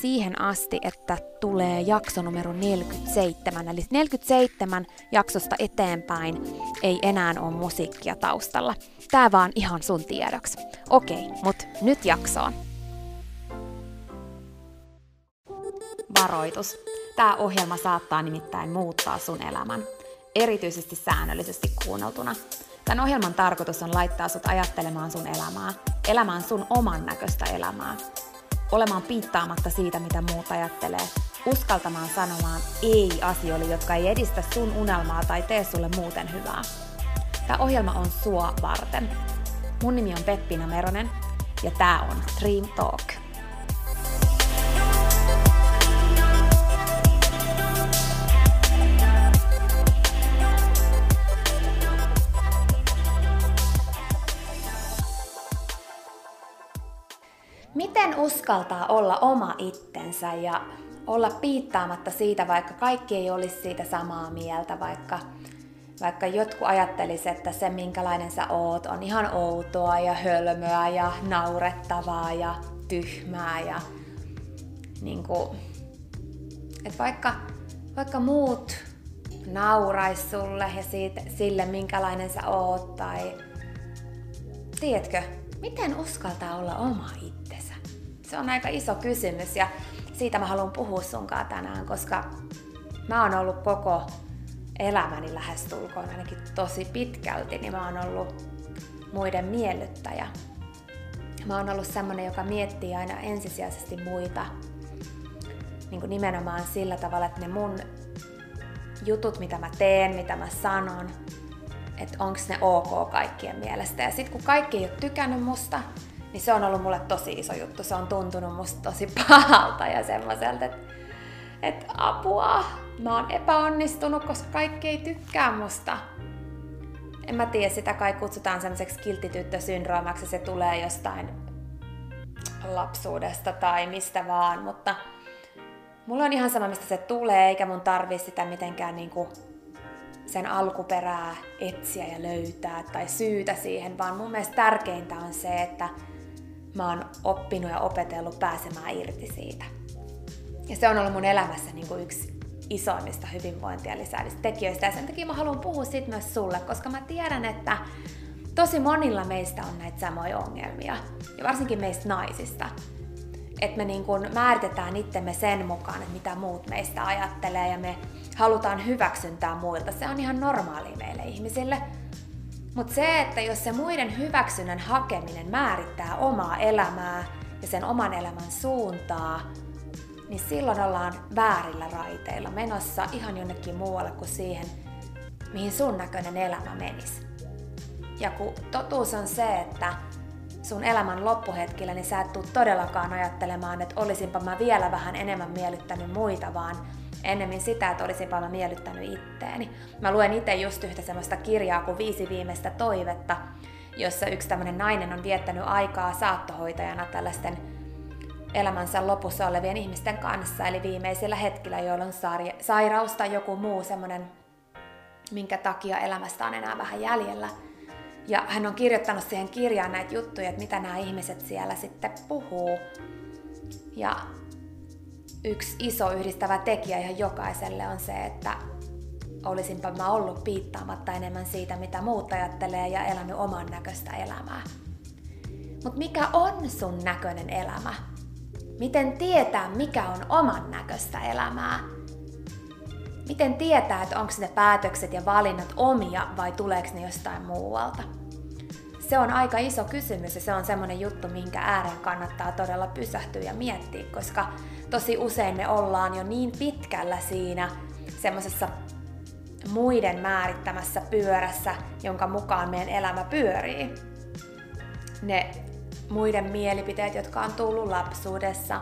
siihen asti, että tulee jakso numero 47. Eli 47 jaksosta eteenpäin ei enää ole musiikkia taustalla. Tää vaan ihan sun tiedoksi. Okei, mut nyt jaksoon. Varoitus. Tämä ohjelma saattaa nimittäin muuttaa sun elämän. Erityisesti säännöllisesti kuunneltuna. Tämän ohjelman tarkoitus on laittaa sut ajattelemaan sun elämää, elämään sun oman näköistä elämää, olemaan piittaamatta siitä, mitä muut ajattelee, uskaltamaan sanomaan ei asioille, jotka ei edistä sun unelmaa tai tee sulle muuten hyvää. Tämä ohjelma on sua varten. Mun nimi on Peppina Meronen ja tää on Dream Talk. Miten uskaltaa olla oma itsensä ja olla piittaamatta siitä, vaikka kaikki ei olisi siitä samaa mieltä, vaikka, vaikka jotkut ajattelis, että se minkälainen sä oot on ihan outoa ja hölmöä ja naurettavaa ja tyhmää ja niin kuin, että vaikka, vaikka muut naurais sulle ja siitä, sille minkälainen sä oot tai tiedätkö, miten uskaltaa olla oma itsensä? Se on aika iso kysymys ja siitä mä haluan puhua sunkaan tänään, koska mä oon ollut koko elämäni lähestulkoon ainakin tosi pitkälti, niin mä oon ollut muiden miellyttäjä. Mä oon ollut semmonen, joka miettii aina ensisijaisesti muita niin kuin nimenomaan sillä tavalla, että ne mun jutut, mitä mä teen, mitä mä sanon, että onko ne ok kaikkien mielestä. Ja sitten kun kaikki ei ole tykännyt musta, niin se on ollut mulle tosi iso juttu. Se on tuntunut musta tosi pahalta ja semmoiselta, että, että apua, mä oon epäonnistunut, koska kaikki ei tykkää musta. En mä tiedä, sitä kai kutsutaan semmoiseksi kiltityttösyndroomaksi, se tulee jostain lapsuudesta tai mistä vaan, mutta mulla on ihan sama, mistä se tulee, eikä mun tarvi sitä mitenkään niinku sen alkuperää etsiä ja löytää tai syytä siihen, vaan mun mielestä tärkeintä on se, että mä oon oppinut ja opetellut pääsemään irti siitä. Ja se on ollut mun elämässä niin kuin yksi isoimmista hyvinvointia lisäävistä tekijöistä. Ja sen takia mä haluan puhua siitä myös sulle, koska mä tiedän, että tosi monilla meistä on näitä samoja ongelmia. Ja varsinkin meistä naisista. Että me niin kuin määritetään itsemme sen mukaan, että mitä muut meistä ajattelee ja me halutaan hyväksyntää muilta. Se on ihan normaali meille ihmisille. Mutta se, että jos se muiden hyväksynnän hakeminen määrittää omaa elämää ja sen oman elämän suuntaa, niin silloin ollaan väärillä raiteilla menossa ihan jonnekin muualle kuin siihen, mihin sun näköinen elämä menisi. Ja kun totuus on se, että sun elämän loppuhetkillä, niin sä et tuu todellakaan ajattelemaan, että olisinpa mä vielä vähän enemmän miellyttänyt muita, vaan ennemmin sitä, että olisinpa mä miellyttänyt itteeni. Mä luen itse just yhtä semmoista kirjaa kuin Viisi viimeistä toivetta, jossa yksi tämmöinen nainen on viettänyt aikaa saattohoitajana tällaisten elämänsä lopussa olevien ihmisten kanssa, eli viimeisillä hetkillä, joilla on sairaus tai joku muu semmoinen, minkä takia elämästä on enää vähän jäljellä. Ja hän on kirjoittanut siihen kirjaan näitä juttuja, että mitä nämä ihmiset siellä sitten puhuu. Ja yksi iso yhdistävä tekijä ihan jokaiselle on se, että olisinpa mä ollut piittaamatta enemmän siitä, mitä muut ajattelee ja elänyt oman näköistä elämää. Mutta mikä on sun näköinen elämä? Miten tietää, mikä on oman näköistä elämää? Miten tietää, että onko ne päätökset ja valinnat omia vai tuleeko ne jostain muualta? Se on aika iso kysymys ja se on semmoinen juttu, minkä ääreen kannattaa todella pysähtyä ja miettiä, koska tosi usein me ollaan jo niin pitkällä siinä semmoisessa muiden määrittämässä pyörässä, jonka mukaan meidän elämä pyörii. Ne muiden mielipiteet, jotka on tullut lapsuudessa,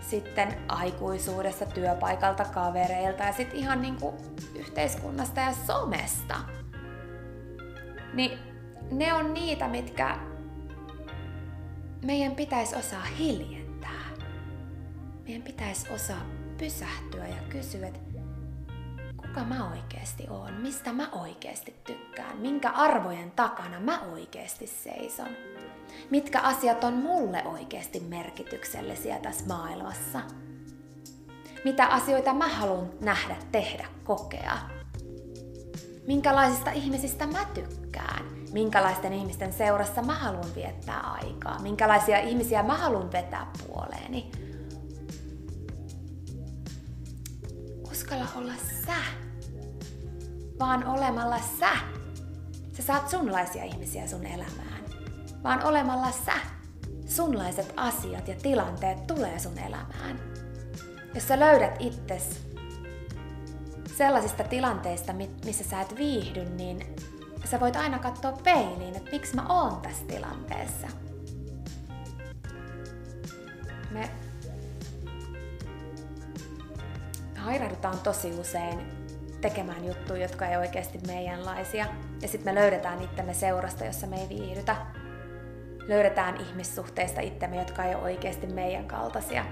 sitten aikuisuudessa, työpaikalta, kavereilta ja sitten ihan niinku yhteiskunnasta ja somesta. Niin ne on niitä, mitkä meidän pitäisi osaa hiljentää. Meidän pitäisi osaa pysähtyä ja kysyä, että kuka mä oikeasti oon, mistä mä oikeasti tykkään, minkä arvojen takana mä oikeasti seison, mitkä asiat on mulle oikeasti merkityksellisiä tässä maailmassa, mitä asioita mä haluan nähdä, tehdä, kokea, minkälaisista ihmisistä mä tykkään, minkälaisten ihmisten seurassa mä haluan viettää aikaa, minkälaisia ihmisiä mä haluan vetää puoleeni. Uskalla olla sä, vaan olemalla sä. Sä saat sunlaisia ihmisiä sun elämään, vaan olemalla sä. Sunlaiset asiat ja tilanteet tulee sun elämään. Jos sä löydät itses sellaisista tilanteista, missä sä et viihdy, niin sä voit aina katsoa peiliin, että miksi mä oon tässä tilanteessa. Me hairahdutaan tosi usein tekemään juttuja, jotka ei oikeasti meidänlaisia. Ja sitten me löydetään itsemme seurasta, jossa me ei viihdytä. Löydetään ihmissuhteista itsemme, jotka ei ole oikeasti meidän kaltaisia.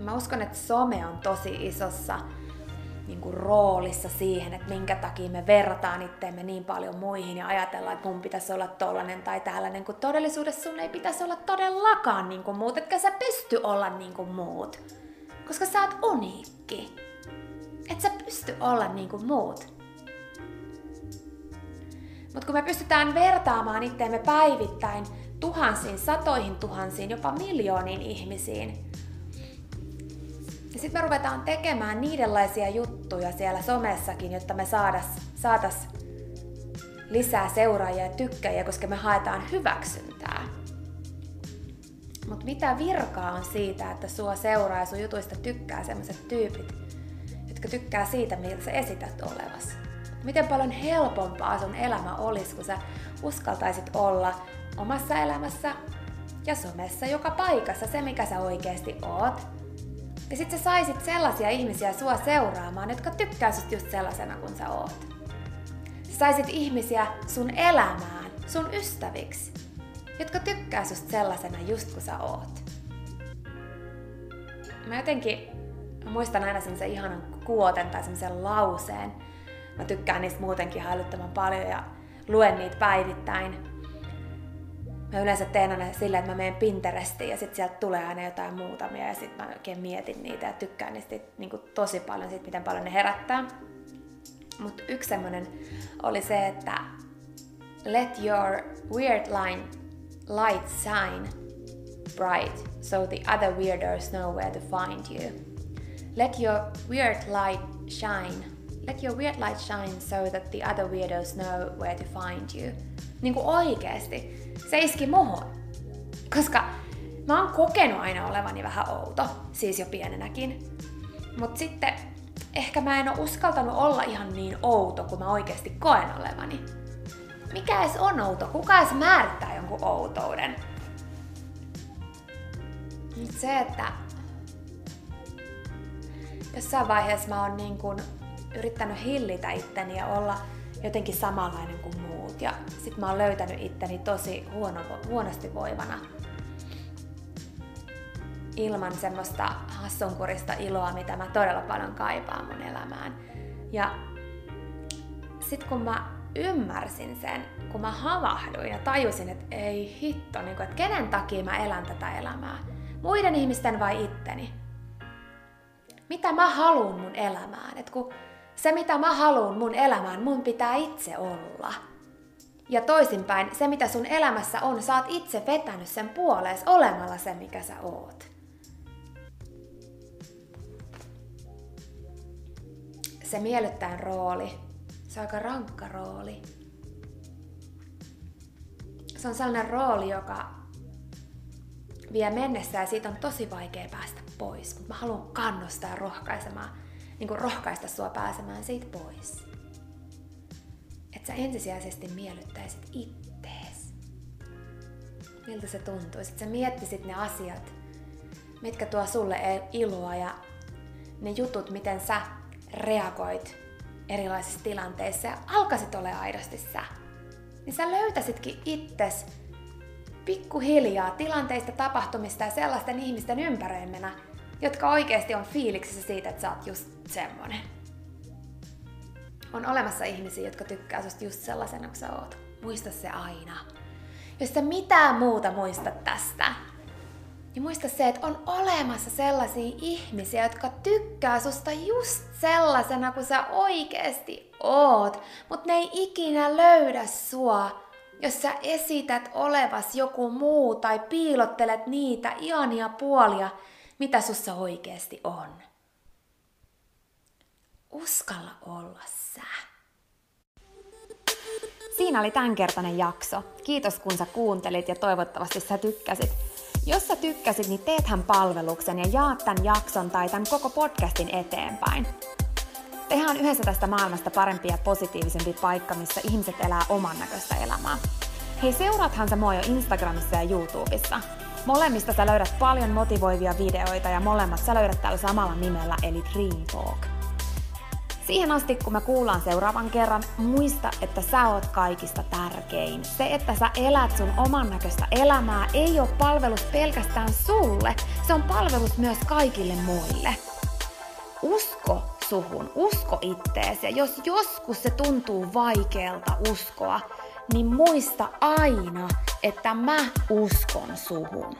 Mä uskon, että some on tosi isossa niin kuin roolissa siihen, että minkä takia me verrataan itteemme niin paljon muihin ja ajatellaan, että mun pitäisi olla tollanen tai tällainen, kun todellisuudessa sun ei pitäisi olla todellakaan niin kuin muut, etkä sä pysty olla niin kuin muut. Koska sä oot uniikki. Et sä pysty olla niin kuin muut. Mutta kun me pystytään vertaamaan itteemme päivittäin tuhansiin, satoihin tuhansiin, jopa miljooniin ihmisiin, ja sitten me ruvetaan tekemään niidenlaisia juttuja siellä somessakin, jotta me saadas, saatas lisää seuraajia ja tykkäjiä, koska me haetaan hyväksyntää. Mutta mitä virkaa on siitä, että sua seuraa ja sun jutuista tykkää sellaiset tyypit, jotka tykkää siitä, miltä sä esität olevas? Miten paljon helpompaa sun elämä olisi, kun sä uskaltaisit olla omassa elämässä ja somessa joka paikassa se, mikä sä oikeasti oot, ja sit sä saisit sellaisia ihmisiä sua seuraamaan, jotka tykkää susta just sellaisena kuin sä oot. Sä saisit ihmisiä sun elämään, sun ystäviksi, jotka tykkää susta sellaisena just kuin sä oot. Mä jotenkin mä muistan aina semmoisen ihanan kuoten tai semmoisen lauseen. Mä tykkään niistä muutenkin hälyttömän paljon ja luen niitä päivittäin mä yleensä teen aina silleen, että mä menen Pinterestiin ja sitten sieltä tulee aina jotain muutamia ja sitten mä oikein mietin niitä ja tykkään niistä niin kuin tosi paljon siitä, miten paljon ne herättää. Mutta yksi semmonen oli se, että let your weird line light shine bright so the other weirdos know where to find you. Let your weird light shine. Let your weird light shine so that the other weirdos know where to find you. Niin kuin oikeesti se iski muhun. Koska mä oon kokenut aina olevani vähän outo, siis jo pienenäkin. Mut sitten ehkä mä en oo uskaltanut olla ihan niin outo kuin mä oikeasti koen olevani. Mikä edes on outo? Kuka edes määrittää jonkun outouden? Nyt se, että jossain vaiheessa mä oon niin kun yrittänyt hillitä itteni ja olla jotenkin samanlainen kuin muut. Ja sit mä oon löytänyt itteni tosi huono, huonosti voivana. Ilman semmoista hassunkurista iloa, mitä mä todella paljon kaipaan mun elämään. Ja sit kun mä ymmärsin sen, kun mä havahduin ja tajusin, että ei hitto, niin kuin, että kenen takia mä elän tätä elämää. Muiden ihmisten vai itteni? Mitä mä haluan mun elämään? Et kun se, mitä mä haluan mun elämään, mun pitää itse olla. Ja toisinpäin, se mitä sun elämässä on, sä oot itse vetänyt sen puolees olemalla se, mikä sä oot. Se miellyttäen rooli, se on aika rankka rooli. Se on sellainen rooli, joka vie mennessä ja siitä on tosi vaikea päästä pois. Mutta mä haluan kannustaa ja rohkaisemaan, niin kuin rohkaista sua pääsemään siitä pois. Että sä ensisijaisesti miellyttäisit ittees. Miltä se tuntuisi, että sä miettisit ne asiat, mitkä tuo sulle e- iloa ja ne jutut, miten sä reagoit erilaisissa tilanteissa ja alkaisit olla aidosti sä. Niin sä löytäisitkin itses pikkuhiljaa tilanteista, tapahtumista ja sellaisten ihmisten ympäröimänä, jotka oikeasti on fiiliksissä siitä, että sä oot just semmonen. On olemassa ihmisiä, jotka tykkää susta just sellaisena kuin sä oot. Muista se aina. Jos sä mitään muuta muistat tästä, niin muista se, että on olemassa sellaisia ihmisiä, jotka tykkää susta just sellaisena kuin sä oikeesti oot, mutta ne ei ikinä löydä sua, jos sä esität olevas joku muu tai piilottelet niitä ihania puolia, mitä sussa oikeesti on. Uskalla olla sä. Siinä oli tämänkertainen jakso. Kiitos kun sä kuuntelit ja toivottavasti sä tykkäsit. Jos sä tykkäsit, niin teethän palveluksen ja jaat tämän jakson tai tämän koko podcastin eteenpäin. Tehdään yhdessä tästä maailmasta parempi ja positiivisempi paikka, missä ihmiset elää oman näköistä elämää. Hei, seuraathan sä mua jo Instagramissa ja YouTubessa. Molemmista sä löydät paljon motivoivia videoita ja molemmat sä löydät tällä samalla nimellä eli Dream Talk. Siihen asti, kun me kuullaan seuraavan kerran, muista, että sä oot kaikista tärkein. Se, että sä elät sun oman näköistä elämää, ei ole palvelus pelkästään sulle, se on palvelus myös kaikille muille. Usko suhun, usko itteesi. Ja jos joskus se tuntuu vaikealta uskoa, niin muista aina, että mä uskon suhun.